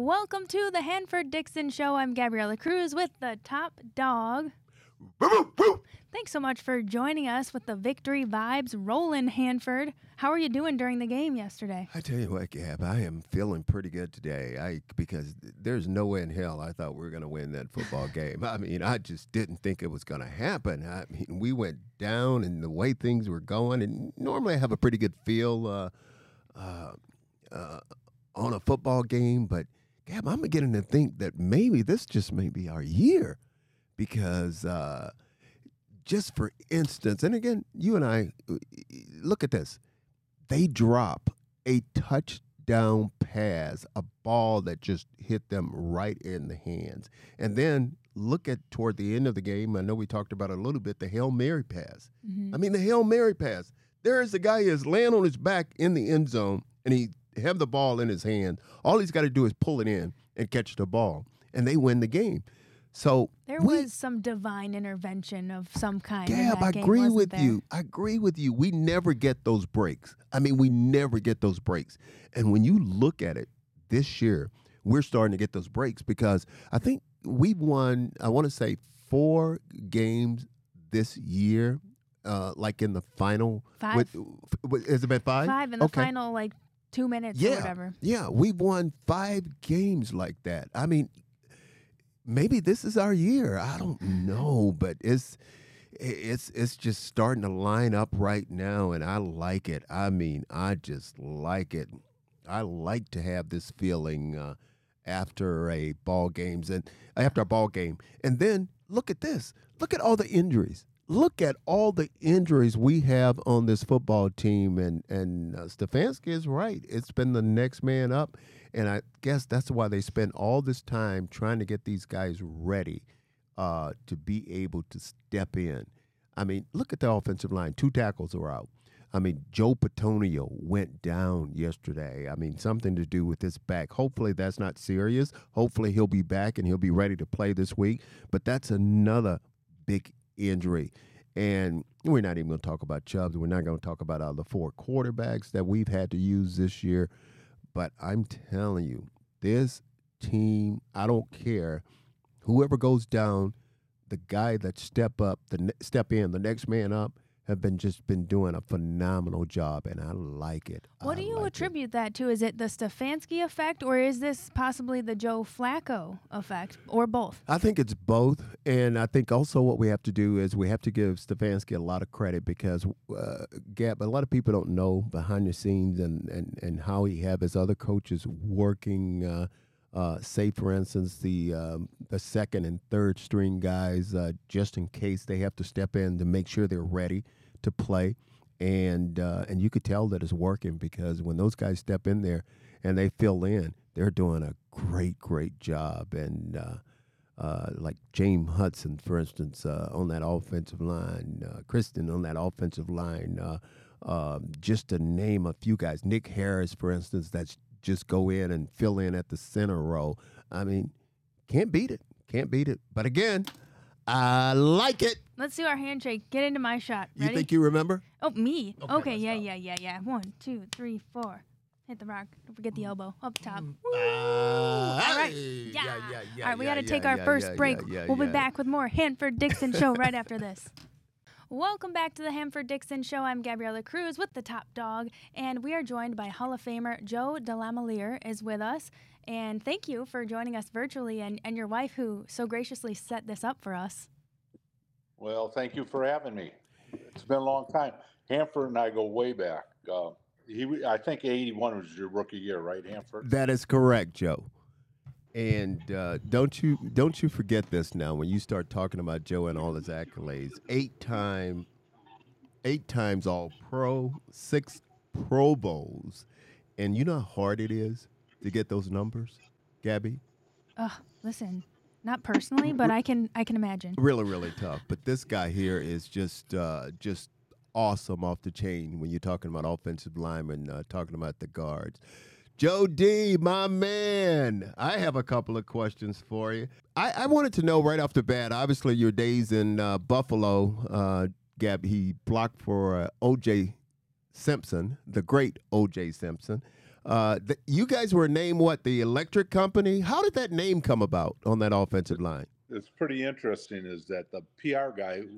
Welcome to the Hanford Dixon Show. I'm Gabriella Cruz with the top dog. Thanks so much for joining us with the victory vibes. Roland Hanford, how are you doing during the game yesterday? I tell you what, Gab, I am feeling pretty good today. I because there's no way in hell I thought we were going to win that football game. I mean, I just didn't think it was going to happen. I mean, we went down and the way things were going, and normally I have a pretty good feel uh, uh, uh, on a football game, but Gab, I'm beginning to think that maybe this just may be our year because uh, just for instance, and again, you and I look at this. They drop a touchdown pass, a ball that just hit them right in the hands. And then look at toward the end of the game, I know we talked about it a little bit, the Hail Mary pass. Mm-hmm. I mean, the Hail Mary pass. There is a guy who is laying on his back in the end zone, and he have the ball in his hand. All he's got to do is pull it in and catch the ball, and they win the game. So there we, was some divine intervention of some kind. Gab, I agree game, with there? you. I agree with you. We never get those breaks. I mean, we never get those breaks. And when you look at it this year, we're starting to get those breaks because I think we've won. I want to say four games this year. Uh, like in the final, five. With, has it been five? Five in the okay. final, like two minutes yeah, or whatever. Yeah, we've won five games like that. I mean, maybe this is our year. I don't know, but it's it's it's just starting to line up right now and I like it. I mean, I just like it. I like to have this feeling uh, after a ball games and after a ball game. And then look at this. Look at all the injuries. Look at all the injuries we have on this football team, and and uh, Stefanski is right. It's been the next man up, and I guess that's why they spend all this time trying to get these guys ready uh, to be able to step in. I mean, look at the offensive line. Two tackles are out. I mean, Joe Bitonio went down yesterday. I mean, something to do with his back. Hopefully, that's not serious. Hopefully, he'll be back and he'll be ready to play this week. But that's another big injury. And we're not even going to talk about Chubbs. We're not going to talk about all the four quarterbacks that we've had to use this year. But I'm telling you, this team, I don't care. Whoever goes down, the guy that step up, the step in, the next man up, have been just been doing a phenomenal job, and I like it. What I do you like attribute it. that to? Is it the Stefanski effect, or is this possibly the Joe Flacco effect, or both? I think it's both, and I think also what we have to do is we have to give Stefanski a lot of credit because, uh, Gab, a lot of people don't know behind the scenes and and and how he have his other coaches working. Uh, uh, say, for instance, the um, the second and third string guys, uh, just in case they have to step in to make sure they're ready to play, and uh, and you could tell that it's working because when those guys step in there and they fill in, they're doing a great great job. And uh, uh, like James Hudson, for instance, uh, on that offensive line, uh, Christian on that offensive line. Um, just to name a few guys, Nick Harris, for instance, that's just go in and fill in at the center row. I mean, can't beat it. Can't beat it. But again, I like it. Let's do our handshake. Get into my shot. Ready? You think you remember? Oh, me. Okay, okay yeah, go. yeah, yeah, yeah. One, two, three, four. Hit the rock. Don't forget the elbow. Up top. Mm, Uh, All right. Yeah. Yeah, yeah, yeah. All right, we got to take our first break. we'll be back with more Hanford Dixon Show right after this. Welcome back to the Hanford Dixon Show. I'm Gabriella Cruz with the Top Dog, and we are joined by Hall of Famer Joe DeLamielleure is with us. And thank you for joining us virtually, and, and your wife who so graciously set this up for us. Well, thank you for having me. It's been a long time. Hanford and I go way back. Uh, he, I think '81 was your rookie year, right, Hanford? That is correct, Joe. And uh, don't you don't you forget this now when you start talking about Joe and all his accolades. Eight time, eight times All Pro, six Pro Bowls, and you know how hard it is to get those numbers, Gabby. Oh, listen, not personally, but I can I can imagine. Really, really tough. But this guy here is just uh, just awesome off the chain when you're talking about offensive linemen, uh, talking about the guards. Joe D, my man, I have a couple of questions for you. I, I wanted to know right off the bat. Obviously, your days in uh, Buffalo, uh, Gab, he blocked for uh, O.J. Simpson, the great O.J. Simpson. Uh, th- you guys were named what? The Electric Company. How did that name come about on that offensive line? It's pretty interesting. Is that the PR guy? It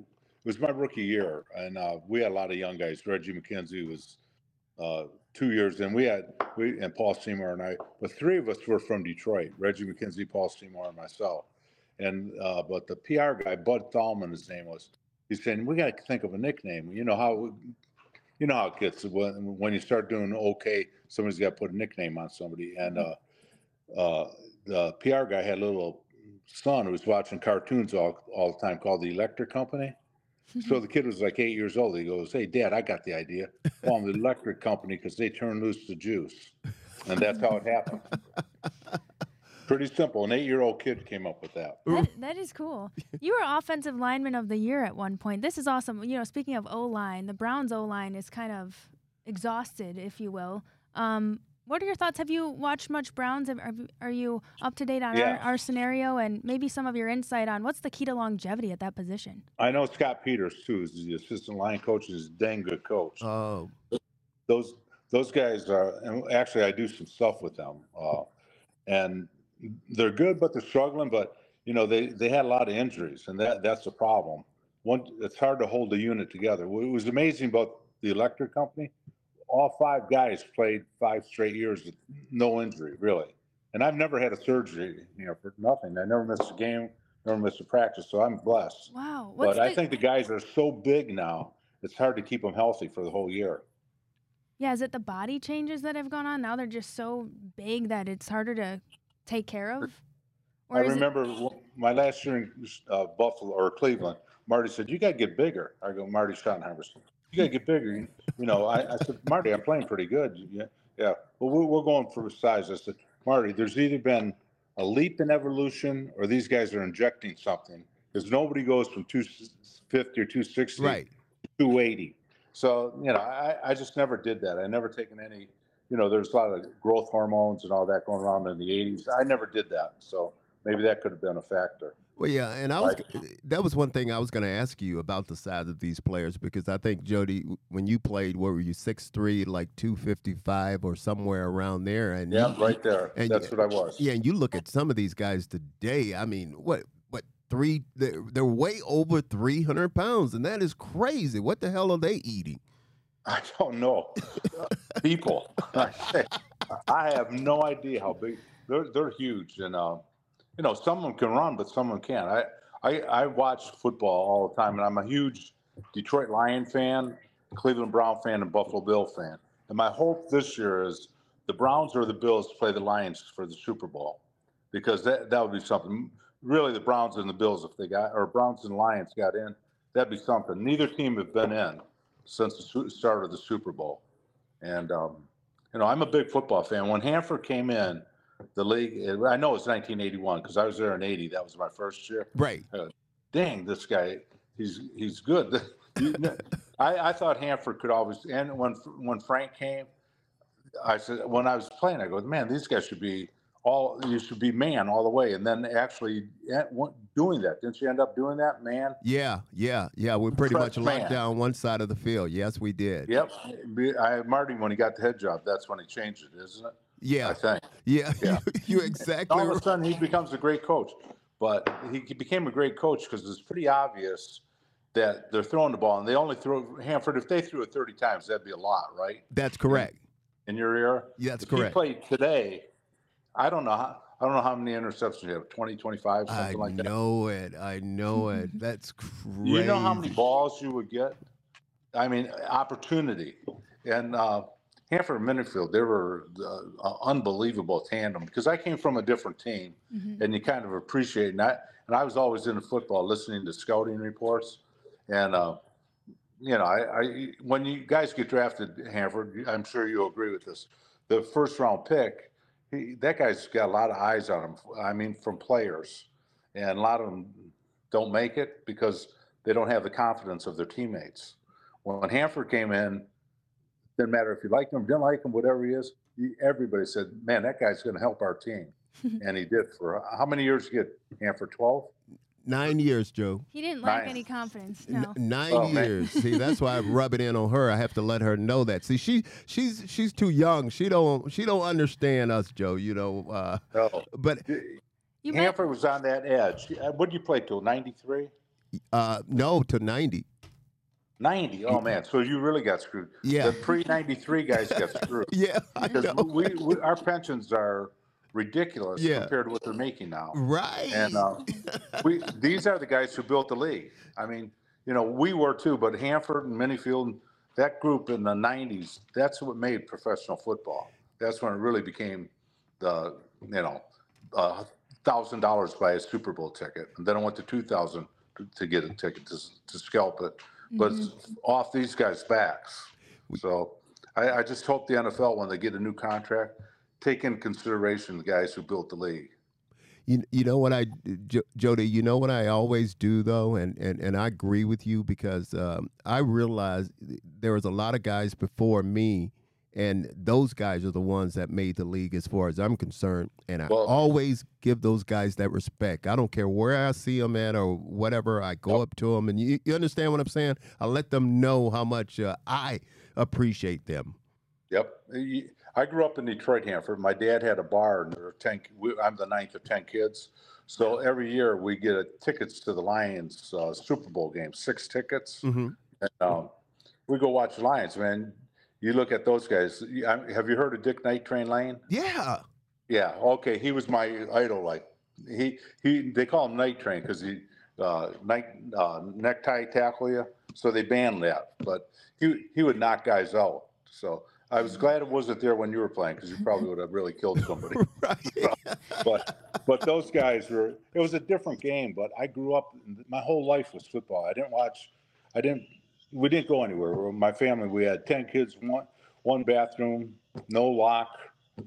was my rookie year, and uh, we had a lot of young guys. Reggie McKenzie was uh, two years in. We had we and Paul Seymour and I, but three of us were from Detroit. Reggie McKenzie, Paul Seymour, and myself. And uh, but the PR guy, Budd Thalman, his name was. He's saying we got to think of a nickname. You know how, you know how it gets when when you start doing okay. Somebody's got to put a nickname on somebody, and uh, uh, the PR guy had a little son who was watching cartoons all all the time called the Electric Company. So the kid was like eight years old. He goes, "Hey, Dad, I got the idea. Call them the Electric Company because they turn loose the juice," and that's how it happened. Pretty simple. An eight-year-old kid came up with that. that. That is cool. You were offensive lineman of the year at one point. This is awesome. You know, speaking of O line, the Browns O line is kind of exhausted, if you will. Um, what are your thoughts? Have you watched much Browns? Are, are you up to date on yeah. our, our, scenario and maybe some of your insight on what's the key to longevity at that position? I know Scott Peters too is the assistant line coach. is a dang good coach. Oh, those those guys are. And actually, I do some stuff with them, uh, and they're good, but they're struggling. But you know, they they had a lot of injuries, and that that's the problem. One, it's hard to hold the unit together. What was amazing about the electric company all five guys played five straight years with no injury, really. And I've never had a surgery, you know, for nothing. I never missed a game, never missed a practice, so I'm blessed. Wow. What's but the... I think the guys are so big now, it's hard to keep them healthy for the whole year. Yeah, is it the body changes that have gone on? Now they're just so big that it's harder to take care of? Or I remember it... my last year in uh, Buffalo or Cleveland, Marty said, You got to get bigger. I go, Marty Schottenheimer you got to get bigger. You know, I, I, said, Marty, I'm playing pretty good. Yeah, yeah. Well, we're, we're going for size. I said, Marty, there's either been a leap in evolution or these guys are injecting something because nobody goes from 250 or 260 right. to 280. So, you know, I, I just never did that. I never taken any, you know, there's a lot of growth hormones and all that going around in the 80s. I never did that. So maybe that could have been a factor. Well, yeah, and I was that was one thing I was going to ask you about the size of these players because I think Joe D, when you played, what were you six three, like two fifty five or somewhere around there? And yeah, you, right there. And That's what I was. Yeah, and you look at some of these guys today. I mean, what what three? They're, they're way over three hundred pounds, and that is crazy. What the hell are they eating? I don't know. People, I have no idea how big. They're they're huge, and. Uh, you know, someone can run, but someone can't. I, I, I watch football all the time, and I'm a huge Detroit Lion fan, Cleveland Brown fan, and Buffalo Bill fan. And my hope this year is the Browns or the Bills play the Lions for the Super Bowl, because that that would be something. Really, the Browns and the Bills, if they got, or Browns and Lions got in, that'd be something. Neither team have been in since the start of the Super Bowl, and um, you know, I'm a big football fan. When Hanford came in the league. I know it's 1981 because I was there in '80. That was my first year. Right. Uh, dang, this guy, he's he's good. I, I thought Hanford could always. And when when Frank came, I said when I was playing, I go, man, these guys should be all. You should be man all the way. And then actually doing that, didn't you end up doing that, man? Yeah, yeah, yeah. We pretty much locked down one side of the field. Yes, we did. Yep. I Marty when he got the head job, that's when he changed it, isn't it? Yeah, I think. Yeah, yeah. you exactly. All of a sudden, he becomes a great coach. But he became a great coach because it's pretty obvious that they're throwing the ball, and they only throw Hanford. If they threw it thirty times, that'd be a lot, right? That's correct. In, in your ear, yeah, that's if correct. He played today. I don't know how. I don't know how many interceptions you have 20, 25, something I like that. I know it. I know it. That's crazy. You know how many balls you would get? I mean, opportunity. And uh, Hanford and Minnifield, they were uh, unbelievable tandem because I came from a different team, mm-hmm. and you kind of appreciate that. And I was always into football, listening to scouting reports, and uh, you know, I, I, when you guys get drafted, Hanford, I'm sure you'll agree with this. The first round pick, he, that guy's got a lot of eyes on him. I mean, from players, and a lot of them don't make it because they don't have the confidence of their teammates. When Hanford came in, didn't matter if you liked him, didn't like him, whatever he is. He, everybody said, "Man, that guy's going to help our team," and he did. For how many years did you get Hanford? Twelve. Nine years, Joe. He didn't lack any confidence. No. N- nine oh, years. See, that's why I rub it in on her. I have to let her know that. See, she she's she's too young. She don't she don't understand us, Joe. You know. Uh, no. But you Hanford might... was on that edge. Uh, what did you play till ninety three? Uh, no, to ninety. 90. Oh man, so you really got screwed. Yeah. The pre 93 guys got screwed. yeah, because we, we, our pensions are ridiculous yeah. compared to what they're making now. Right. And uh, we these are the guys who built the league. I mean, you know, we were too, but Hanford and Minnifield, that group in the '90s, that's what made professional football. That's when it really became the, you know, thousand dollars buy a Super Bowl ticket, and then I went to two thousand to get a ticket to to scalp it, but mm-hmm. off these guys' backs. So I, I just hope the NFL, when they get a new contract, take in consideration the guys who built the league. You, you know what I J- Joe D you know what I always do though and, and, and I agree with you because um, I realize there was a lot of guys before me and those guys are the ones that made the league as far as I'm concerned. And I well, always give those guys that respect. I don't care where I see them at or whatever I go up to them and you, you understand what I'm saying? I let them know how much uh, I appreciate them. Yep. I grew up in Detroit, Hanford. My dad had a bar, and there were ten. I'm the ninth of ten kids, so every year we get a, tickets to the Lions uh, Super Bowl game, six tickets, mm-hmm. and um, we go watch Lions. Man, you look at those guys. Have you heard of Dick Night Train Lane? Yeah. Yeah. Okay. He was my idol. Like he he. They call him Night Train because he uh, night uh, necktie tackle you. So they banned that, but he he would knock guys out. So I was glad it wasn't there when you were playing because you probably would have really killed somebody. right. but but those guys were. It was a different game. But I grew up. My whole life was football. I didn't watch. I didn't. We didn't go anywhere. My family. We had ten kids. One one bathroom. No lock.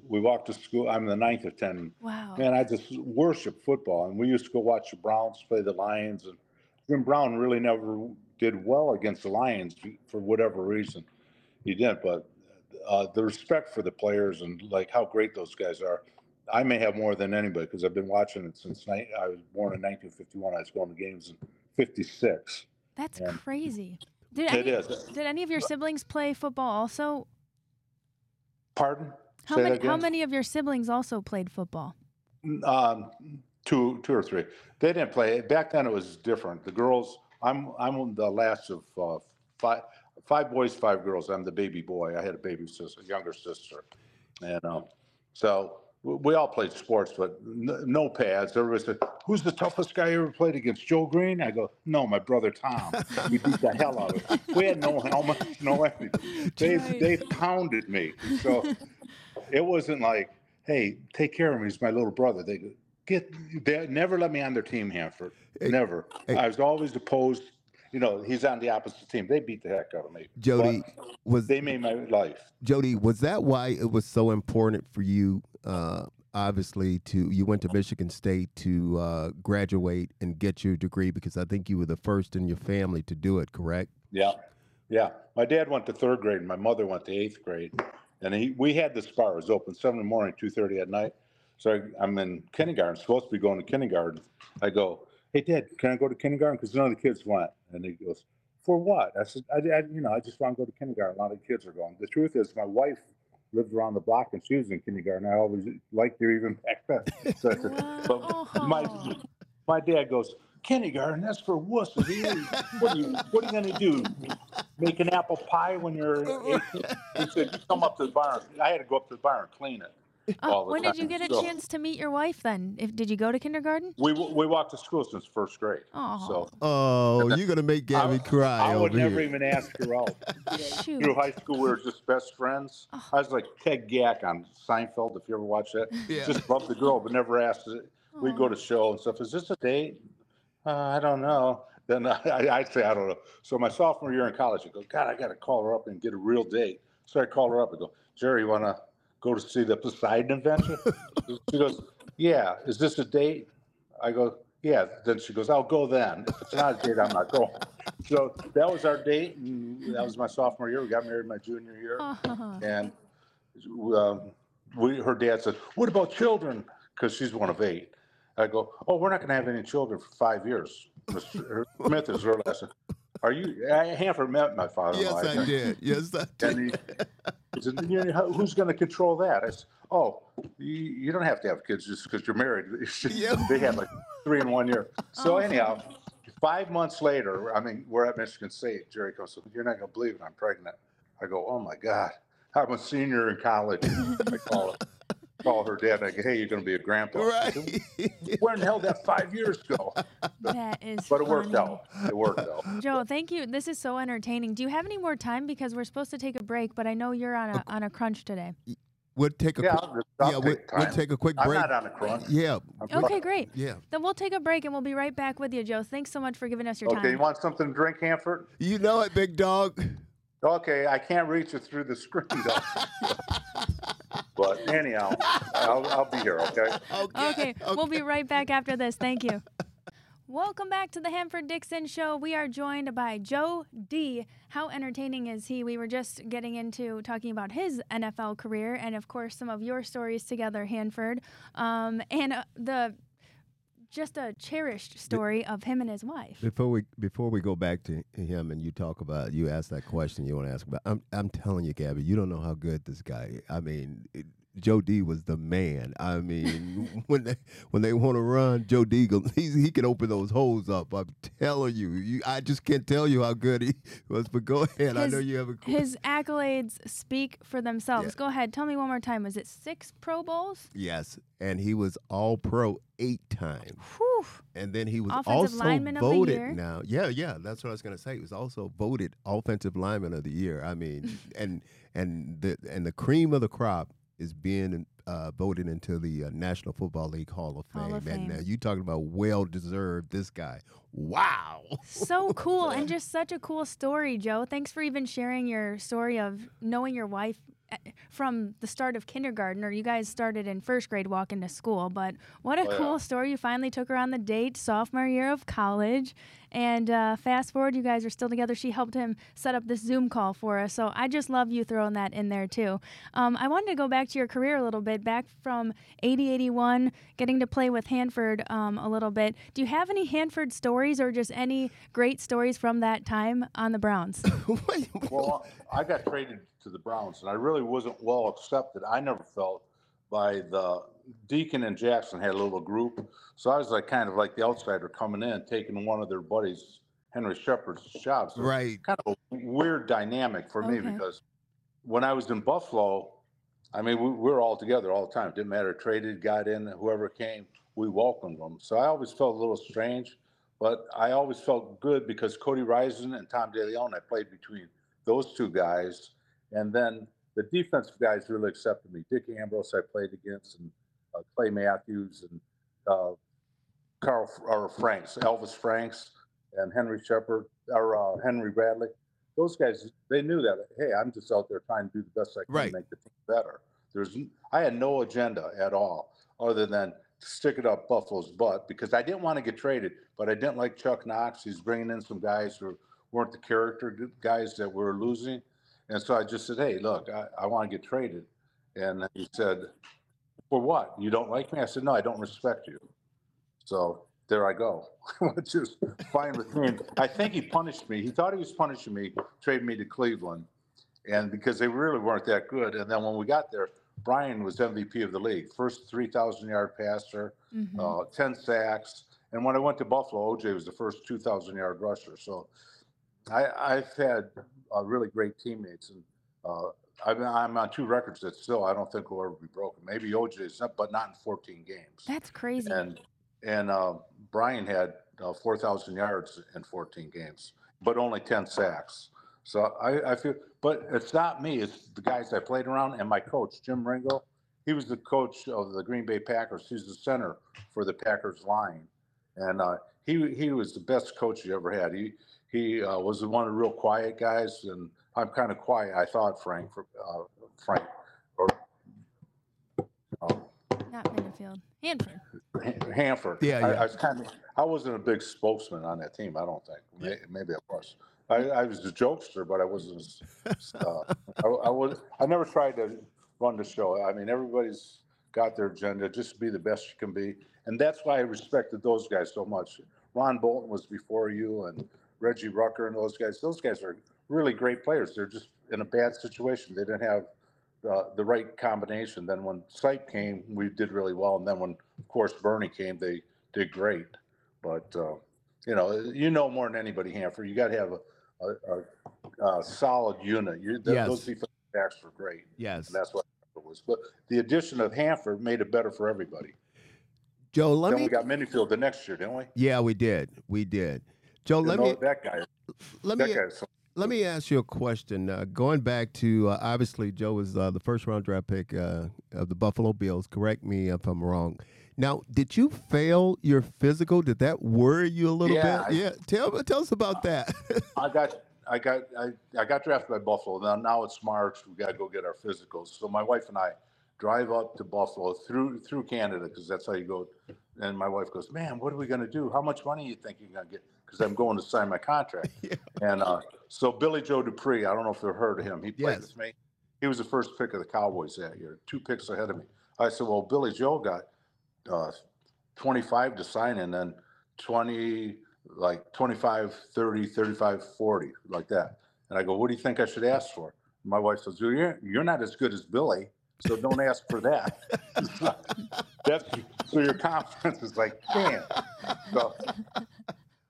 We walked to school. I'm the ninth of ten. Wow. Man, I just worship football, and we used to go watch the Browns play the Lions. And Jim Brown really never did well against the Lions for whatever reason. He didn't, but uh, the respect for the players and like how great those guys are. I may have more than anybody because I've been watching it since I was born in 1951. I was going to games in 56. That's and crazy. Did any, it is. Did any of your siblings play football also? Pardon? How Say many? How many of your siblings also played football? Um, two, two or three. They didn't play. Back then, it was different. The girls. I'm I'm the last of uh, five five boys, five girls. I'm the baby boy. I had a baby sister, younger sister, and um, so we all played sports, but no pads. Everybody said, "Who's the toughest guy you ever played against?" Joe Greene. I go, "No, my brother Tom. We beat the hell out of him. We had no helmets, no anything. They they pounded me. So it wasn't like, hey, take care of me. He's my little brother. They get they never let me on their team, Hanford. Never. I was always opposed you know, he's on the opposite team. They beat the heck out of me. Joe D was they made my life. Joe D, was that why it was so important for you? Uh, obviously, to you went to Michigan State to uh, graduate and get your degree because I think you were the first in your family to do it. Correct? Yeah, yeah. My dad went to third grade, and my mother went to eighth grade, and he we had the spars open seven in the morning, two thirty at night. So I, I'm in kindergarten, supposed to be going to kindergarten. I go, hey, Dad, can I go to kindergarten? Because none of the kids went. And he goes, for what? I said, I, I, you know, I just want to go to kindergarten. A lot of kids are going. The truth is, my wife lived around the block and she was in kindergarten. I always liked her even back then. So said, but my, my dad goes, kindergarten, that's for wusses. What are you, what are you going to do? Make an apple pie when you're 18? He said, you come up to the barn. I had to go up to the barn and clean it. Oh, when did you get a so, chance to meet your wife then? If did you go to kindergarten? We we walked to school since first grade. Oh, so oh, you're gonna make Gabby I, cry. I would never here. even ask her out. Through high school, we were just best friends. Oh. I was like Ted Gack on Seinfeld. If you ever watch that, yeah. just loved the girl, but never asked. It. We'd go to show and stuff. Is this a date? Uh, I don't know. Then I, I'd say I don't know. So my sophomore year in college, I go, God, I got to call her up and get a real date. So I call her up and go, Jerry, you want to go to see the Poseidon Adventure? she goes, yeah. Is this a date? I go, yeah. Then she goes, I'll go then. If it's not a date, I'm not going. So that was our date. And that was my sophomore year. We got married my junior year. Uh-huh. And um, we, her dad said, what about children? Because she's one of eight. I go, oh, we're not going to have any children for five years. Mr. Smith is her last. Are you? I Hanford met my father. Yes, I did. Yes, I did. And he, he said, "You know, who's going to control that? I said, oh, you, you don't have to have kids just because you're married. Yeah. they had like three in one year. So Oh. anyhow, five months later, I mean, we're at Michigan State. Jerry goes, you're not going to believe it. I'm pregnant. I go, oh my God. I'm a senior in college. I call, call her dad. I go, hey, you're going to be a grandpa. Right. Where in the hell did that five years go? That is But it worked out. It worked out. Joe, thank you. This is so entertaining. Do you have any more time? Because we're supposed to take a break, but I know you're on a on a crunch today. We'll take a Yeah, quick, I'll, I'll yeah, we'll, take we'll take a quick break. I'm break. not on a crunch. Yeah, I'm Okay, great. yeah. Then we'll take a break and we'll be right back with you, Joe. Thanks so much for giving us your time. Okay, you want something to drink, Hanford? You know it, big dog. Okay, I can't reach it through the screen though. but anyhow, I'll, I'll be here. Okay. Okay, okay. we'll be right back after this. Thank you. Welcome back to the Hanford Dixon Show. We are joined by Joe D. How entertaining is he? We were just getting into talking about his NFL career and, of course, some of your stories together, Hanford, um, and uh, the just a cherished story of him and his wife. Before we before we go back to him and you talk about you ask that question you want to ask about, I'm I'm telling you, Gabby, you don't know how good this guy. I mean, it, Joe D was the man. I mean, when they when they want to run, Joe D he's, he can open those holes up. I'm telling you, you, I just can't tell you how good he was. But go ahead, I know you have a qu- His accolades speak for themselves. Yeah. Go ahead. Tell me one more time. Was it six Pro Bowls? yes, and he was All Pro eight times. Whew. And then he was Offensive also lineman of the voted year. now. Yeah, yeah, that's what I was gonna say. He was also voted offensive lineman of the year. I mean, and and the and the cream of the crop is being uh, voted into the uh, National Football League Hall of Fame. Hall of And uh, you talking about well deserved. This guy, wow. so cool and just such a cool story, Joe. Thanks for even sharing your story of knowing your wife eh, from the start of kindergarten, or you guys started in first grade walking to school. But what a Oh, yeah. cool story! You finally took her on the date sophomore year of college, and uh, fast forward, you guys are still together. She helped him set up this Zoom call for us. So I just love you throwing that in there too. Um, I wanted to go back to your career a little bit, back from 80 81, getting to play with Hanford um, a little bit. Do you have any Hanford stories or just any great stories from that time on the Browns? Well, I got traded to the Browns, and I really wasn't well accepted. I never felt by the Dieken and Jackson had a little group, so I was like kind of like the outsider coming in, taking one of their buddies, Henry Sheppard's jobs. So right. kind of a weird dynamic for me because when I was in Buffalo, I mean, we, we were all together all the time. Didn't matter, traded, got in, whoever came, we welcomed them. So I always felt a little strange, but I always felt good because Cody Risien and Tom DeLeone, I played between those two guys. And then the defensive guys really accepted me. Dick Ambrose, I played against, and Clay Matthews, and uh, Carl or Franks, Elvis Franks, and Henry Sheppard, or uh, Henry Bradley. Those guys, they knew that. Hey, I'm just out there trying to do the best I can Right. to make the team better. There's, I had no agenda at all, other than to stick it up Buffalo's butt because I didn't want to get traded, but I didn't like Chuck Knox. He's bringing in some guys who weren't the character guys that were losing, and so I just said, "Hey, look, I, I want to get traded," and he said, "For what? You don't like me?" I said, "No, I don't respect you." So there I go, which is fine with me. I think he punished me. He thought he was punishing me, trading me to Cleveland, and because they really weren't that good. And then when we got there, Brian was MVP of the league, first 3,000 yard passer, Mhm. uh, 10 sacks. And when I went to Buffalo, OJ was the first 2,000 yard rusher. So I, I've had uh, really great teammates. And uh, I've been, I'm on two records that still I don't think will ever be broken. Maybe OJ's, not, but not in 14 games. That's crazy. And and uh, Brian had uh, 4,000 yards in 14 games, but only 10 sacks. So I, I feel, but it's not me. It's the guys I played around and my coach, Jim Ringo. He was the coach of the Green Bay Packers. He's the center for the Packers line, and uh, he he was the best coach he ever had. He he uh, was one of the real quiet guys, and I'm kind of quiet. I thought Frank, uh, Frank, or uh, Not Minnifield. Hanford. Hanford. Yeah, I, yeah. I was kind of, I wasn't a big spokesman on that team. I don't think. May, maybe I was. I, I was a jokester, but I wasn't. as- Uh, I, I was. I never tried to run the show. I mean, everybody's got their agenda, just be the best you can be. And that's why I respected those guys so much. Ron Bolton was before you and Reggie Rucker and those guys. Those guys are really great players. They're just in a bad situation. They didn't have uh, the right combination. Then when Sipe came, we did really well. And then when, of course, Bernie came, they did great. But, uh, you know, you know more than anybody, Hanford. You got to have a, a, a, a, solid unit. You, th- Yes. Those defensive backs were great. Yes. And that's what it was. But the addition of Hanford made it better for everybody. Joe, let then me. we got Minnifield the next year, didn't we? Yeah, we did. We did. Joe, let me that guy. let That me guy's let me ask you a question. Uh, going back to uh, obviously Joe was uh, the first round draft pick uh, of the Buffalo Bills. Correct me if I'm wrong. Now, did you fail your physical? Did that worry you a little Yeah, bit? yeah. Tell tell us about that. I got I got I, I got drafted by Buffalo. Now now it's March. We got to go get our physicals. So my wife and I drive up to Buffalo through through Canada because that's how you go. And my wife goes, "Man, what are we going to do? How much money you think you're going to get?" Because I'm going to sign my contract. Yeah. And uh, so Billy Joe Dupree, I don't know if you've heard of him. He played Yes. with me. He was the first pick of the Cowboys that year, two picks ahead of me. I said, "Well, Billy Joe got uh, 25 to sign and then 20 like 25 30 35 40 like that and i go what do you think i should ask for my wife says "Well, you're, you're not as good as billy so don't ask for that that's so your confidence is like damn so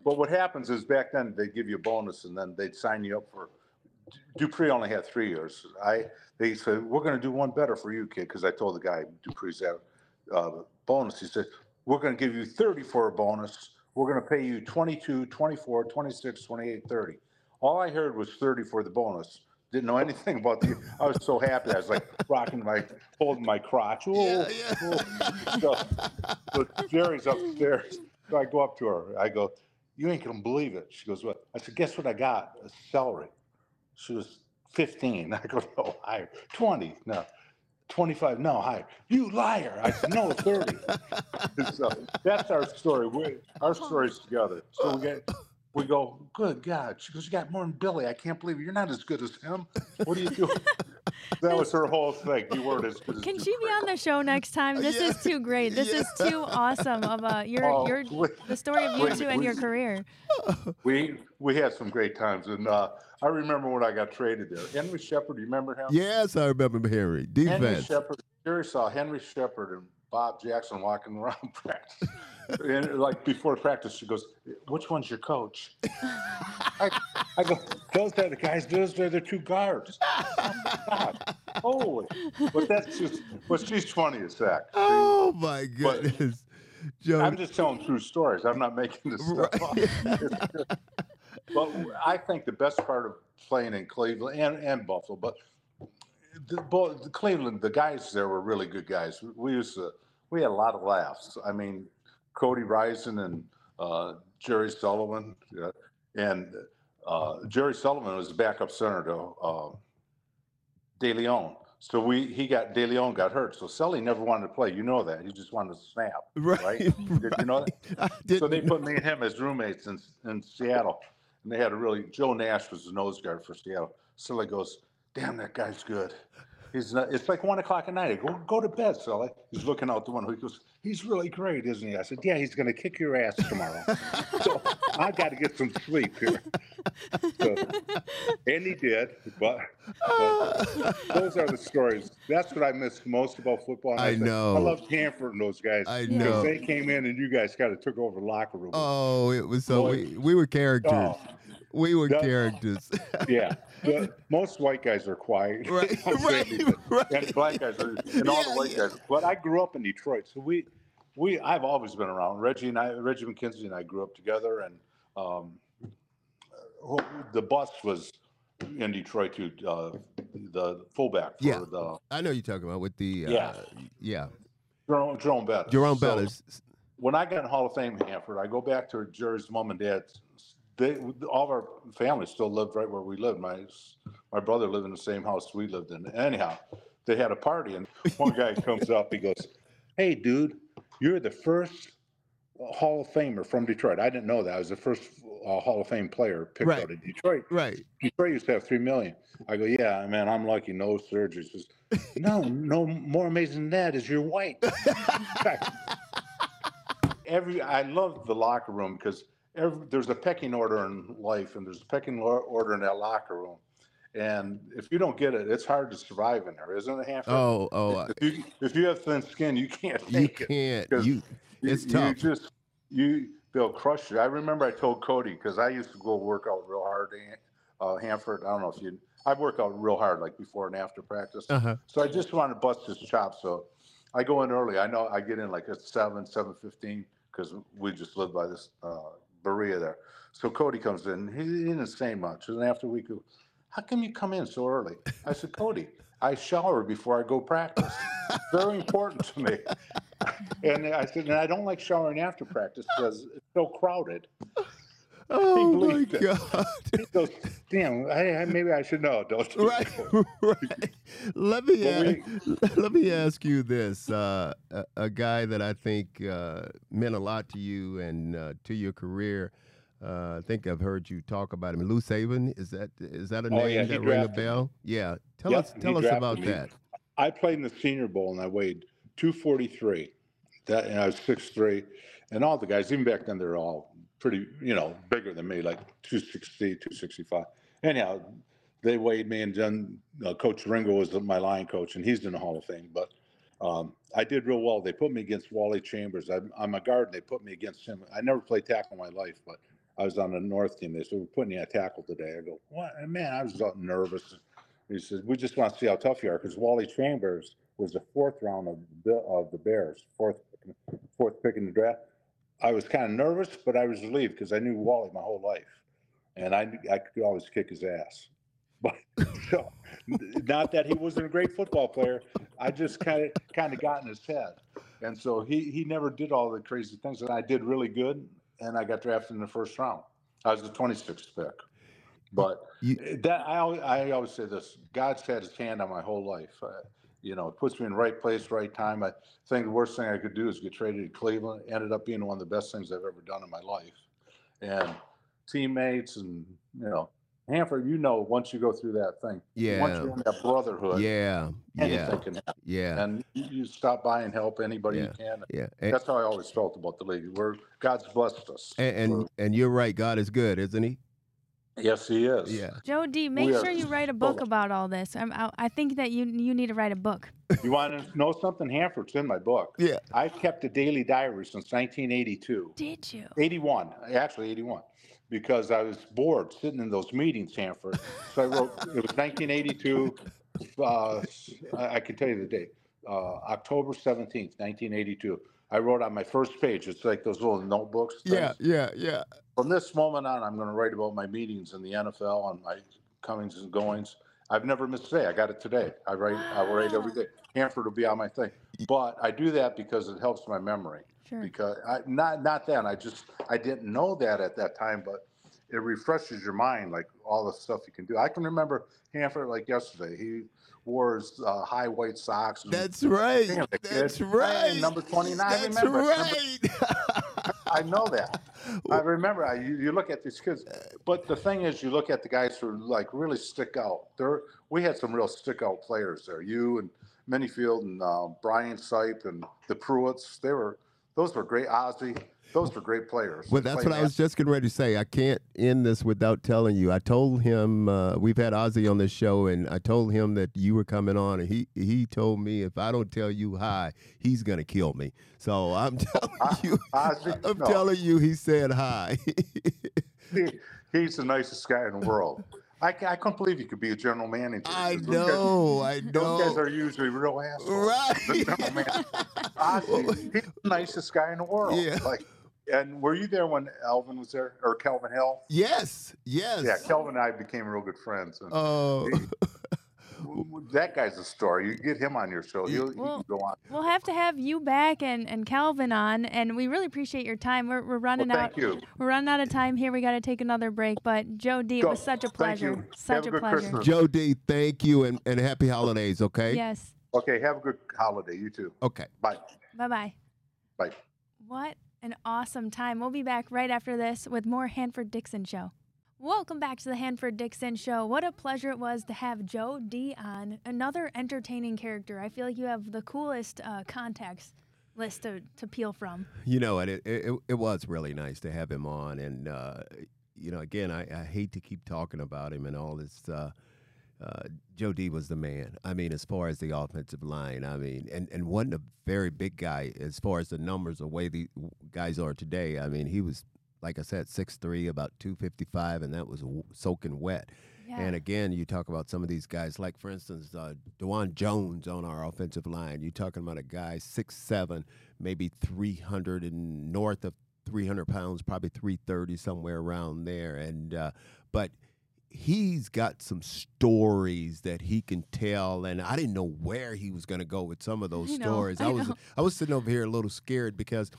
but what happens is back then they give you a bonus and then they'd sign you up for dupree only had three years i they said we're going to do one better for you kid because i told the guy dupree's that uh, bonus he said we're going to give you 30 for a bonus. We're going to pay you 22, 24, 26, 28, 30. All I heard was 30 for the bonus. Didn't know anything about the. I was so happy. I was like rocking my, holding my crotch. Oh, Yeah, yeah. oh. So, so Jerry's upstairs. So I go up to her. I go, "You ain't gonna believe it." She goes, "What?" I said, "Guess what I got? A celery." She was 15. I go, "No, higher. 20. No, 25. No, higher. You liar!" I said, "No, 30." so that's our story. We, our story's together. So we get, we go, good God. She goes, you got more than Billy. I can't believe it. You're not as good as him. What are you doing? that was her whole thing. You weren't as good as Can she be Craig. on the show next time? This Yeah. is too great. This is too awesome of a your Oh, your we- the story of you two and your career. We we had some great times, and uh, I remember when I got traded there. Henry Sheppard, do you remember him? yes, I remember Henry. Henry Sheppard. Jerry saw Henry Sheppard and Bob Jackson walking around practice. and like before practice, she goes, "Which one's your coach?" I, I go, "Those are the guys. Those are the two guards." Oh, my God. Holy! But that's just. But she's funny as heck. Oh my But- goodness. Joe. I'm just telling true stories. I'm not making this stuff up. but I think the best part of playing in Cleveland and, and Buffalo, but the, both, Cleveland, the guys there were really good guys. We- We used to, we had a lot of laughs. I mean, Cody Risien and uh, Jerry Sullivan, yeah, and uh, Jerry Sullivan was the backup center to uh, DeLeone. So we he got DeLeone got hurt. So Sully never wanted to play. You know that. He just wanted to snap. right. right? Did you know that? So they put me and him as roommates in, in Seattle. And they had a really, Joe Nash was the nose guard for Seattle. Sully goes, damn, that guy's good. He's not, it's like one o'clock at night. I go, go to bed, Sully. He's looking out the window. He goes, he's really great, isn't he? I said, yeah, he's going to kick your ass tomorrow. so I got to get some sleep here. So, and he did, but, but those are the stories. That's what I miss most about football. And I said, know. I loved Hanford and those guys. I know. They came in and you guys kind of took over the locker room. Oh, it was so Boy. we, we were characters. Oh, We were That- characters. yeah. The- most white guys are quiet. right, right, saying, right. And black guys are, and all Yeah, the white yeah. guys. But I grew up in Detroit, so we, we, I've always been around. Reggie and I, Reggie McKenzie and I grew up together, and um, the bus was in Detroit too. Uh, the fullback for Yeah. the I know you're talking about with the uh, Yeah. yeah Jerome, Jerome Bettis. Jerome So- Bettis. when I got in Hall of Fame, Hanford, I go back to Jerry's mom and dad. They, all of our family still lived right where we lived. My my brother lived in the same house we lived in. Anyhow, they had a party, and one guy comes up. He goes, "Hey, dude, you're the first Hall of Famer from Detroit." I didn't know that. I was the first uh, Hall of Fame player picked Right. out of Detroit. Right. Detroit used to have three million. I go, "Yeah, man, I'm lucky. No surgeries." Says, no, no more amazing than that is your wife. every I love the locker room because there's a pecking order in life, and there's a pecking order in that locker room. And if you don't get it, it's hard to survive in there, isn't it, Hanford? Oh, oh. If you, if you have thin skin, you can't. You can't. You. It's you, tough. You just you they'll crush you. I remember I told Cody because I used to go work out real hard. Uh, Hanford, I don't know if you. I work out real hard, like before and after practice. Uh-huh. So I just want to bust his chops. So I go in early. I know I get in like at seven, seven fifteen because we just live by this uh, Berea there. So Cody comes in. He didn't say much. And after we go, how come you come in so early? I said, Cody, I shower before I go practice. Very important to me. And I said, and I don't like showering after practice because it's so crowded. Oh my god! Goes, damn. I, I, maybe I should know. Don't right, right. Let me ask, let me ask you this: uh, a, a, guy that I think uh, meant a lot to you and uh, to your career. Uh, I think I've heard you talk about him. Lou Saban is that is that a name oh, yeah, that ring a bell? Yeah. Tell yep, us tell us about me. that. I played in the Senior Bowl and I weighed 243. That and I was 6'3", and all the guys, even back then, they're all pretty, you know, bigger than me, like 260, 265. Anyhow, they weighed me, and then uh, Coach Ringo was my line coach, and he's in the Hall of Fame. But um, I did real well. They put me against Wally Chambers. I, I'm a guard, and they put me against him. I never played tackle in my life, but I was on the North team. They said, We're putting you at tackle today. I go, What? And man, I was nervous. He says, We just want to see how tough you are because Wally Chambers was the fourth round of the, of the Bears, fourth, fourth pick in the draft. I was kind of nervous, but I was relieved because I knew Wally my whole life, and I I could always kick his ass. But so, not that he wasn't a great football player, I just kind of kind of got in his head, and so he he never did all the crazy things, and I did really good, and I got drafted in the first round. I was the 26th pick. But you, that I always, I always say this: God's had His hand on my whole life. Uh, you know, it puts me in the right place, right time. I think the worst thing I could do is get traded to Cleveland. Ended up being one of the best things I've ever done in my life. And teammates and, you know, Hanford, you know, once you go through that thing, yeah, once you're in that brotherhood, yeah, yeah, can happen. yeah, and you, stop by and help anybody yeah. you can. Yeah, and, that's how I always felt about the league. Where God's blessed us, and and, and, you're right, God is good, isn't He? Yes, he is. Yeah. Joe D, make we sure you write a book about all this. I'm, I, I think that you you need to write a book. You want to know something? Hanford's in my book. Yeah. I've kept a daily diary since 1982. Did you? 81, actually 81, because I was bored sitting in those meetings, Hanford. So I wrote. it was 1982. Uh, I, I can tell you the date. Uh, October 17th, 1982. I wrote on my first page. It's like those little notebooks. Things. Yeah, yeah, yeah. From this moment on, I'm going to write about my meetings in the NFL and my comings and goings. I've never missed a day. I got it today. I write. I write every day. Hanford will be on my thing, but I do that because it helps my memory. Sure. Because I not not then. I just I didn't know that at that time, but it refreshes your mind, like all the stuff you can do. I can remember Hanford like yesterday. He wore his uh, high white socks. That's right. That's kid. right. Hey, number 29. That's I remember. right. I know that. I remember. I, you, you, look at these kids, but the thing is, you look at the guys who like really stick out. There, we had some real stick out players there. You and Minnifield and uh, Brian Sipe and the Pruitts. They were those were great. Ozzie those were great players. Well, that's what I was just getting ready to say. I can't end this without telling you. I told him uh, we've had Ozzie on this show, and I told him that you were coming on, and he he told me if I don't tell you hi, he's gonna kill me. So I'm telling I, you, Ozzie, I'm no. telling you, he said hi. he, he's the nicest guy in the world. I, I couldn't believe he could be a general manager. I know, guys, I know. Those guys are usually real assholes. Right. Ozzie, he's the nicest guy in the world. Yeah. Like, and were you there when Alvin was there or Calvin Hill? Yes, yes. Yeah, Kelvin and I became real good friends. Oh. that guy's a star. You get him on your show, he'll, we'll, he can go on. We'll have to have you back and, and Calvin on, and we really appreciate your time. We're, we're running well, out. You. We're running out of time here. We got to take another break. But Joe D, go. it was such a pleasure. Such have a, a pleasure. Christmas. Joe D, thank you and, and happy holidays. Okay. Yes. Okay. Have a good holiday. You too. Okay. Bye. Bye bye. Bye. What an awesome time. We'll be back right after this with more Hanford Dixon Show. Welcome back to the Hanford Dixon Show. What a pleasure it was to have Joe D on, another entertaining character. I feel like you have the coolest uh, contacts list to, to peel from. You know, and it, it, it was really nice to have him on. And, uh, you know, again, I, I, hate to keep talking about him and all this. Uh, uh, Joe D was the man. I mean, as far as the offensive line, I mean, and, and wasn't a very big guy as far as the numbers, the way the guys are today. I mean, he was like I said, six three, about 255, and that was soaking wet. Yeah. And again, you talk about some of these guys, like for instance, uh, Dawand Jones on our offensive line. You're talking about a guy six seven, maybe 300 and north of 300 pounds, probably 330 somewhere around there. And uh, but he's got some stories that he can tell and I didn't know where he was going to go with some of those I stories. I, I was I was sitting over here a little scared because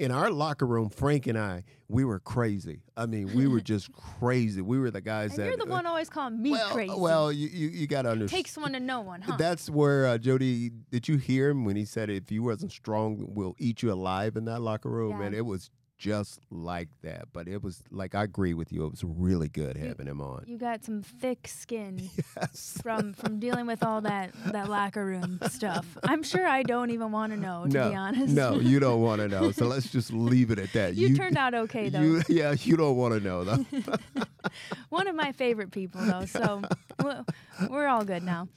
in our locker room, Frank and I, we were crazy. I mean, we were just crazy. We were the guys and that. You're the uh, one always calling me well, crazy. Well, you you, you got to understand. Takes one to know one, huh? That's where uh, Jody. Did you hear him when he said, "If you wasn't strong, we'll eat you alive" in that locker room? Yeah. And it was just like that. But it was like I agree with you. It was really good having him on. You got some thick skin yes. from from dealing with all that that locker room stuff. I'm sure I don't even want to know. To no, be honest. No, you don't want to know. So let's just leave it at that. You, you turned out okay though. You, yeah, you don't want to know though. One of my favorite people though. So we're all good now.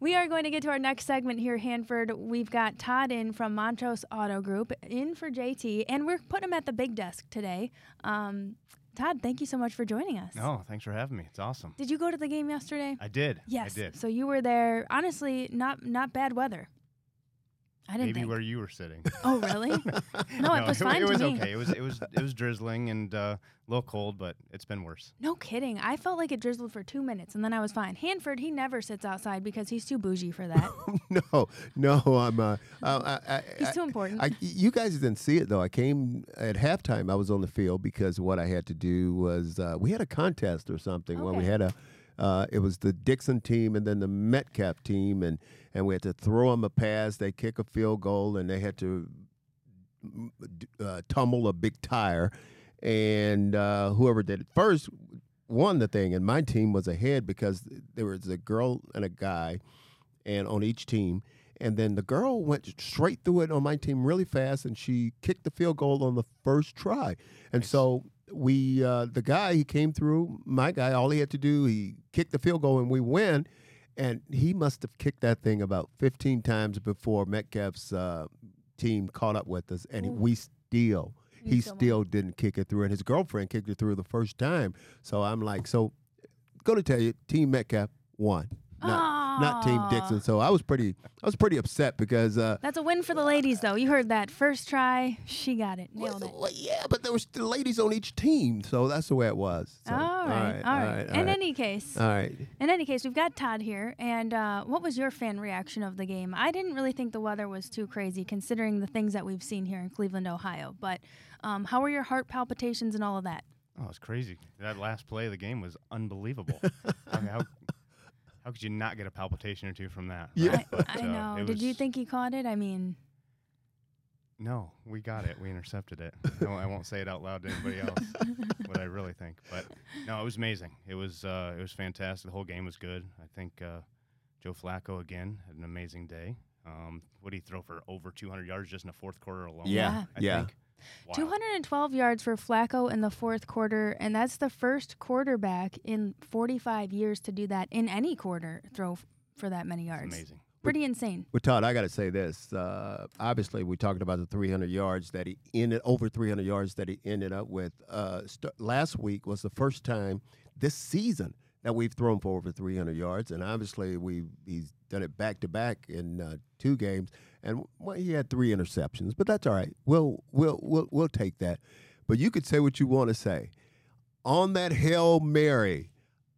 We are going to get to our next segment here, Hanford. We've got Todd in from Montrose Auto Group in for JT, and we're putting him at the big desk today. Um, Todd, thank you so much for joining us. No, thanks for having me. It's awesome. Did you go to the game yesterday? I did. Yes. I did. So you were there. Honestly, not not bad weather. I didn't maybe think. where you were sitting. Oh, really? no, it was fine it, it was me. okay. It was it was it was drizzling and uh, a little cold, but it's been worse. No kidding. I felt like it drizzled for two minutes and then I was fine. Hanford, he never sits outside because he's too bougie for that. no, no, I'm. Uh, I, I, he's too important. I, you guys didn't see it though. I came at halftime. I was on the field because what I had to do was uh, we had a contest or something. Okay. Well, we had a uh, it was the Dixon team and then the Metcalf team, and and we had to throw them a pass. They kick a field goal, and they had to uh, tumble a big tire, and uh, whoever did it first won the thing. And my team was ahead because there was a girl and a guy, and on each team. And then the girl went straight through it on my team really fast, and she kicked the field goal on the first try. And nice. so we uh, the guy he came through my guy all he had to do he kicked the field goal and we win. And he must have kicked that thing about 15 times before metcalf's uh, team caught up with us and Ooh. we still he still didn't kick it through and his girlfriend kicked it through the first time. So i'm like so go to tell you team metcalf won not, not Team Dixon. So I was pretty I was pretty upset because uh, that's a win for the ladies, though. You heard that first try, she got it, nailed well, it. Well, yeah, but there was the ladies on each team, so that's the way it was. So, all, right, all right, all right. In any case, all right. In any case, we've got Todd here, and uh, what was your fan reaction of the game? I didn't really think the weather was too crazy, considering the things that we've seen here in Cleveland, Ohio. But um, how were your heart palpitations and all of that? Oh, it's crazy. That last play of the game was unbelievable. I mean, how how could you not get a palpitation or two from that? Yeah, but, I, uh, know. Did you think he caught it? I mean, no, we got it. We intercepted it. no, I won't say it out loud to anybody else what I really think, but no, it was amazing. It was uh, it was fantastic. The whole game was good. I think uh, Joe Flacco again had an amazing day. Um, what did he throw for over 200 yards just in the fourth quarter alone? Yeah, I yeah. Think? 212 yards for Flacco in the fourth quarter, and that's the first quarterback in 45 years to do that in any quarter throw f- for that many yards. That's amazing. Pretty insane. Well, Todd, I got to say this. Uh, obviously, we talked about the 300 yards that he ended over 300 yards that he ended up with. Uh, st- last week was the first time this season that we've thrown for over 300 yards, and obviously we he's done it back to back in uh, two games, and well, he had three interceptions, but that's all right. We'll we'll we'll we'll take that. But you could say what you want to say. On that hail mary,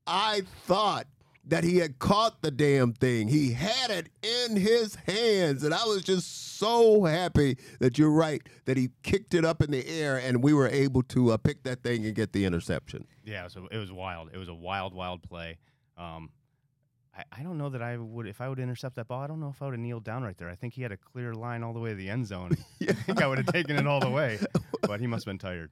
I thought that he had caught the damn thing. He had it in his hands. And I was just so happy that you're right, that he kicked it up in the air and we were able to uh, pick that thing and get the interception. Yeah, so it was wild. It was a wild, wild play. Um, I, I don't know that I would, if I would intercept that ball, I don't know if I would have kneeled down right there. I think he had a clear line all the way to the end zone. yeah. I think I would have taken it all the way, but he must have been tired.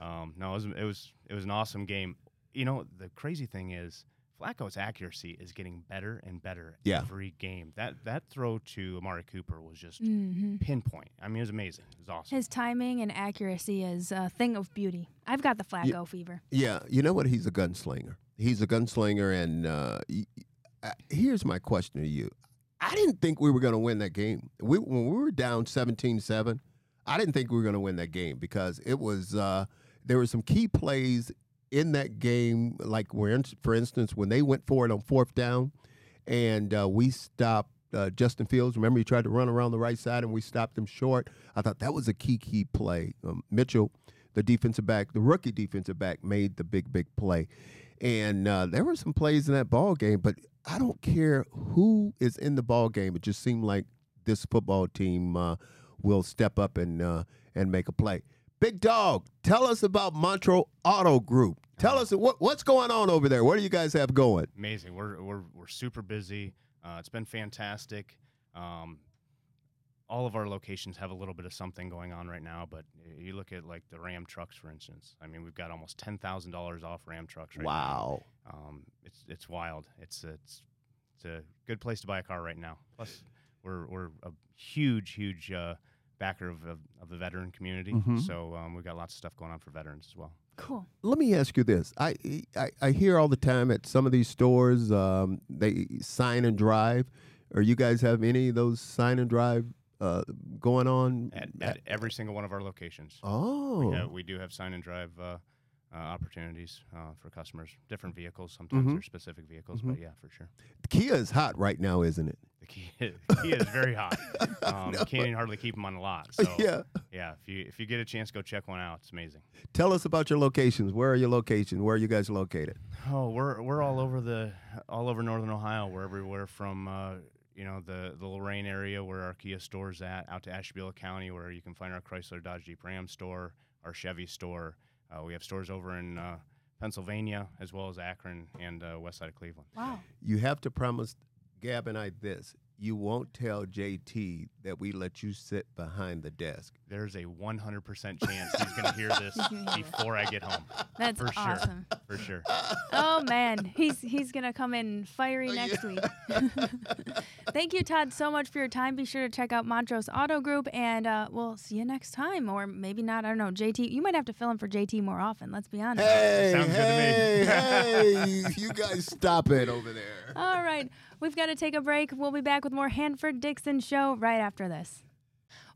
Um, no, it was, it was, it was an awesome game. you know, the crazy thing is Flacco's accuracy is getting better and better Yeah. every game. That that throw to Amari Cooper was just hmm pinpoint. I mean, it was amazing. It was awesome. His timing and accuracy is a thing of beauty. I've got the Flacco fever. Yeah, you know what? He's a gunslinger. He's a gunslinger, and uh, y- uh, here's my question to you: I didn't think we were going to win that game. We when we were down 17-7, I didn't think we were going to win that game because it was uh, there were some key plays in that game, like where, for instance, when they went for it on fourth down, and uh, we stopped. Uh, Justin Fields, remember he tried to run around the right side and we stopped him short. I thought that was a key, key play. Um, Mitchell the defensive back, the rookie defensive back, made the big, big play. And uh, there were some plays in that ball game, but I don't care who is in the ball game. It just seemed like this football team uh, will step up and uh, and make a play. Big dog, tell us about Montrose Auto Group. Tell us what, what's going on over there. What do you guys have going? Amazing. We're we're we're super busy. Uh, it's been fantastic. Um, all of our locations have a little bit of something going on right now, but you look at like the Ram trucks, for instance. I mean, we've got almost ten thousand dollars off Ram trucks right wow. now. Um, it's it's wild. It's it's it's a good place to buy a car right now. Plus, we're we're a huge huge uh, backer of, of, of the veteran community, Mhm. so um, we've got lots of stuff going on for veterans as well. Cool. Let me ask you this. I, I I hear all the time at some of these stores um, they sign and drive. Or you guys have any of those sign and drive uh, going on? At, at every single one of our locations. oh, Yeah, we do have sign and drive uh, uh, opportunities uh, for customers. Different vehicles, sometimes Mhm. they're specific vehicles, Mhm. but yeah, for sure. The Kia is hot right now, isn't it? The Kia, the key is very hot. Um, you can't hardly keep them on the lot. So yeah. yeah, if you if you get a chance, go check one out. It's amazing. Tell us about your locations. Where are your locations? Where are you guys located? Oh, we're we're all over the all over northern Ohio. We're everywhere from uh, you know the the Lorain area where our Kia store's at, out to Ashtabula County where you can find our Chrysler Dodge Jeep Ram store, our Chevy store. Uh, we have stores over in uh, Pennsylvania as well as Akron and uh, west side of Cleveland. Wow. You have to promise Gab and I this. You won't tell JT that we let you sit behind the desk. There's a 100% chance he's going to hear this He's gonna hear it. before I get home. That's For sure. awesome. For sure. Oh man, he's he's gonna come in fiery next week. Thank you, Todd, so much for your time. Be sure to check out Montrose Auto Group, and uh, we'll see you next time, or maybe not. I don't know. JT, you might have to fill in for JT more often. Let's be honest. Hey, Sounds good to me. hey, hey, you guys stop it over there. All right, we've got to take a break. We'll be back with more Hanford Dixon Show right after this.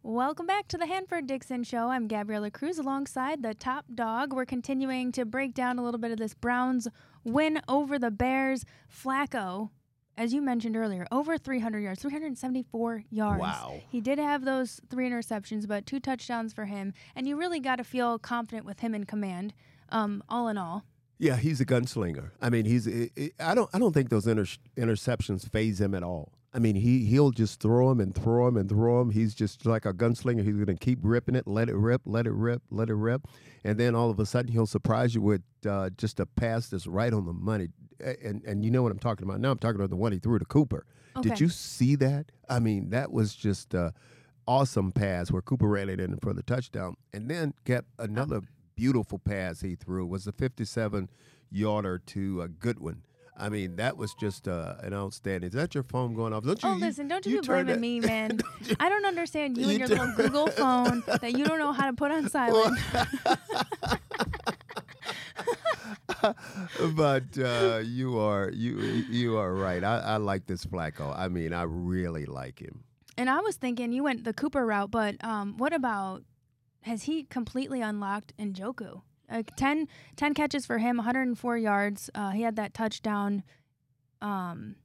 Welcome back to the Hanford Dixon Show. I'm Gabriella Cruz alongside the top dog. We're continuing to break down a little bit of this Browns win over the Bears. Flacco, as you mentioned earlier, over 300 yards, 374 yards. Wow. He did have those three interceptions, but two touchdowns for him. And you really got to feel confident with him in command, um, all in all. Yeah, he's a gunslinger. I mean, he's. i don't. I don't think those inter- interceptions phase him at all. I mean, he he'll just throw them and throw them and throw them. He's just like a gunslinger. He's going to keep ripping it, let it rip, let it rip, let it rip, and then all of a sudden he'll surprise you with uh, just a pass that's right on the money. And and you know what I'm talking about. Now I'm talking about the one he threw to Cooper. Okay. Did you see that? I mean, that was just a awesome pass where Cooper ran it in for the touchdown, and then kept another beautiful pass he threw was a 57 yarder to uh, Goodwin. I mean, that was just uh, an outstanding. Is that your phone going off? Don't you? Oh, listen, don't you, be blaming that- me, man. I don't understand you, You and your little Google phone that you don't know how to put on silent. but uh, you are you you are right. I, I like this Flacco. I mean, I really like him. And I was thinking you went the Cooper route, but um, what about has he completely unlocked Njoku? Like 10, 10 catches for him, 104 yards. Uh, he had that touchdown. Um,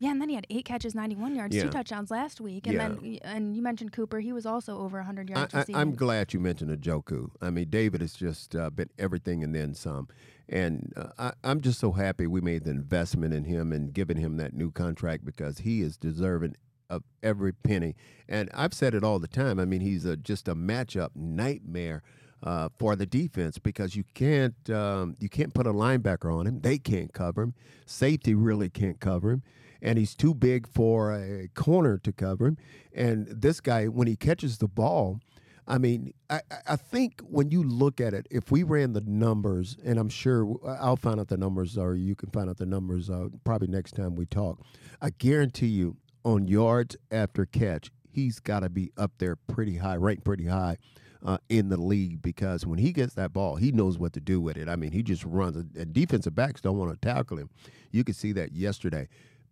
yeah, and then he had eight catches, 91 yards, Yeah. two touchdowns last week. And Yeah. then and you mentioned Cooper, he was also over 100 yards I. I'm glad you mentioned Joku. I mean, David has just uh, been everything and then some. And uh, I, I'm just so happy we made the investment in him and giving him that new contract because he is deserving of every penny. And I've said it all the time. I mean, he's a, just a matchup nightmare. Uh, for the defense, because you can't um, you can't put a linebacker on him. They can't cover him. Safety really can't cover him, and he's too big for a corner to cover him. And this guy, when he catches the ball, I mean, I, I think when you look at it, if we ran the numbers, and I'm sure I'll find out the numbers, or you can find out the numbers uh, probably next time we talk. I guarantee you, on yards after catch, he's got to be up there pretty high, ranked pretty high. Uh, in the league because when he gets that ball, he knows what to do with it. I mean, he just runs. And defensive backs don't want to tackle him. You could see that yesterday,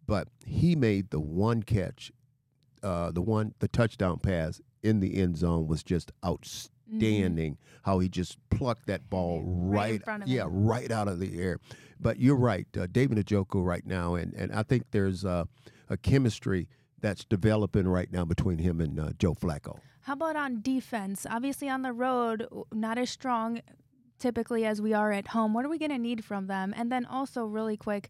but he made the one catch, uh, the one the touchdown pass in the end zone was just outstanding. Mm-hmm. How he just plucked that ball right, right yeah, him. right out of the air. But you're right, uh, David Njoku right now, and and I think there's uh, a chemistry that's developing right now between him and uh, Joe Flacco. How about on defense? Obviously, on the road, not as strong typically as we are at home. What are we going to need from them? And then also, really quick,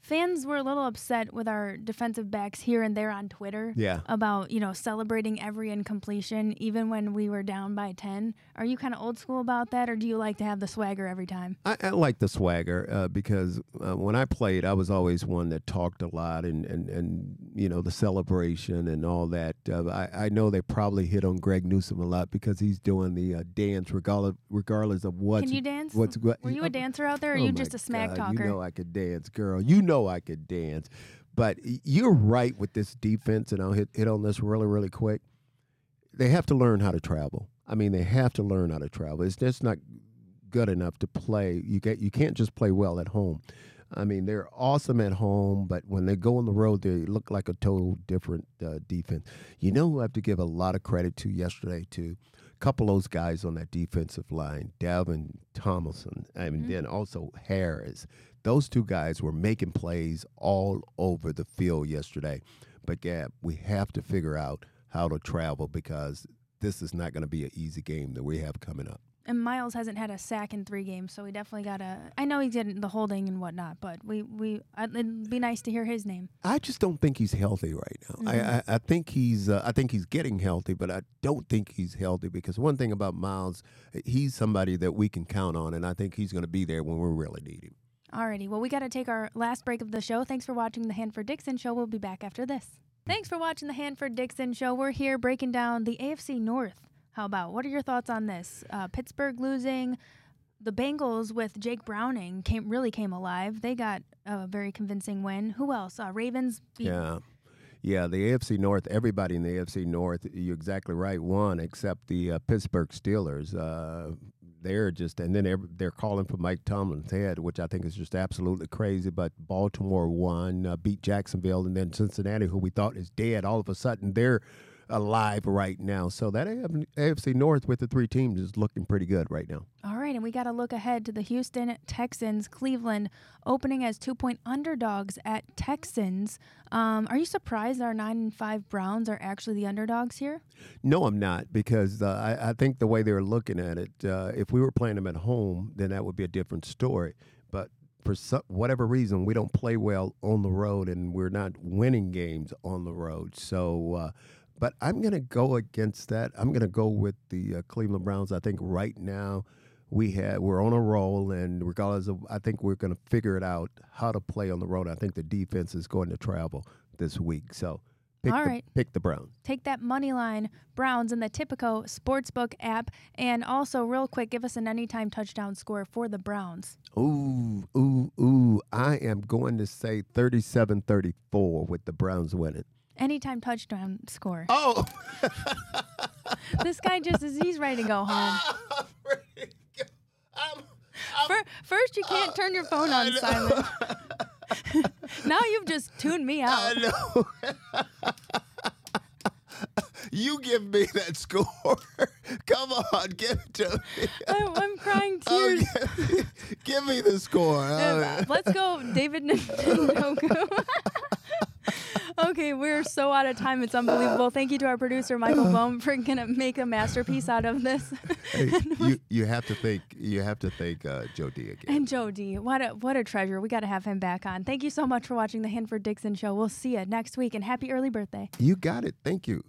fans were a little upset with our defensive backs here and there on Twitter yeah. about, you know, celebrating every incompletion, even when we were down by 10. Are you kind of old school about that, or do you like to have the swagger every time? I, I like the swagger uh, because uh, when I played, I was always one that talked a lot and, and, and you know, the celebration and all that. Uh, I, I know they probably hit on Greg Newsome a lot because he's doing the uh, dance regardless, regardless of what's. Can you dance? What's, what, were you a dancer out there, or oh you just a smack God, talker? You know I could dance, girl. You know I could dance. But you're right with this defense, and I'll hit, hit on this really, really quick. They have to learn how to travel. I mean, they have to learn how to travel. It's just not good enough to play. You get you can't just play well at home. I mean, they're awesome at home, but when they go on the road, they look like a total different uh, defense. You know who I have to give a lot of credit to yesterday too? A couple of those guys on that defensive line, Dalvin Tomlinson, and mm-hmm. then also Harris. Those two guys were making plays all over the field yesterday. But Gab, we have to figure out how to travel because this is not going to be an easy game that we have coming up. And Myles hasn't had a sack in three games, so we definitely got to. I know he's getting the holding and whatnot, but we we it'd be nice to hear his name. I just don't think he's healthy right now. Mm-hmm. I, I, I think he's uh, I think he's getting healthy, but I don't think he's healthy because one thing about Myles, he's somebody that we can count on, and I think he's going to be there when we really need him. Alrighty, well, we got to take our last break of the show. Thanks for watching the Hanford Dixon Show. We'll be back after this. Thanks for watching the Hanford Dixon Show. We're here breaking down the AFC North. How about? What are your thoughts on this? Uh, Pittsburgh losing. The Bengals with Jake Browning came really came alive. They got a very convincing win. Who else? Uh, Ravens. Beat- yeah. Yeah, the AFC North, everybody in the AFC North, you're exactly right, won except the uh, Pittsburgh Steelers. Uh, they're just, and then they're, they're calling for Mike Tomlin's head, which I think is just absolutely crazy. But Baltimore won, uh, beat Jacksonville, and then Cincinnati, who we thought is dead, all of a sudden they're alive right now. So that AFC North with the three teams is looking pretty good right now. All right, and we got to look ahead to the Houston Texans, Cleveland opening as two point underdogs at Texans. Um, are you surprised our nine and five Browns are actually the underdogs here? No, I'm not because uh, I, I, think the way they're looking at it, uh, if we were playing them at home, then that would be a different story. But for some, whatever reason, we don't play well on the road, and we're not winning games on the road. So. But I'm going to go against that. I'm going to go with the uh, Cleveland Browns. I think right now we have we're on a roll, and regardless of, I think we're going to figure it out how to play on the road. I think the defense is going to travel this week, so. Pick All the, right. Pick the Browns. Take that money line Browns in the Tipico Sportsbook app. And also, real quick, give us an anytime touchdown score for the Browns. Ooh, ooh, ooh. I am going to say 37 34 with the Browns winning anytime touchdown score. Oh. this guy just is he's ready to go home. I'm, I'm, first, you can't uh, turn your phone on silent. now you've just tuned me out. I know. you give me that score. Come on, give it to me. I'm, I'm crying oh, tears. Oh, give, me, give, me, the score. let's go, David Njoku okay, we're so out of time. It's unbelievable. Thank you to our producer Michael Bohm for gonna make a masterpiece out of this. hey, you you have to thank you have to thank uh, Joe D again. And Joe D, what a what a treasure. We got to have him back on. Thank you so much for watching the Hanford Dixon Show. We'll see you next week, and happy early birthday. You got it. Thank you.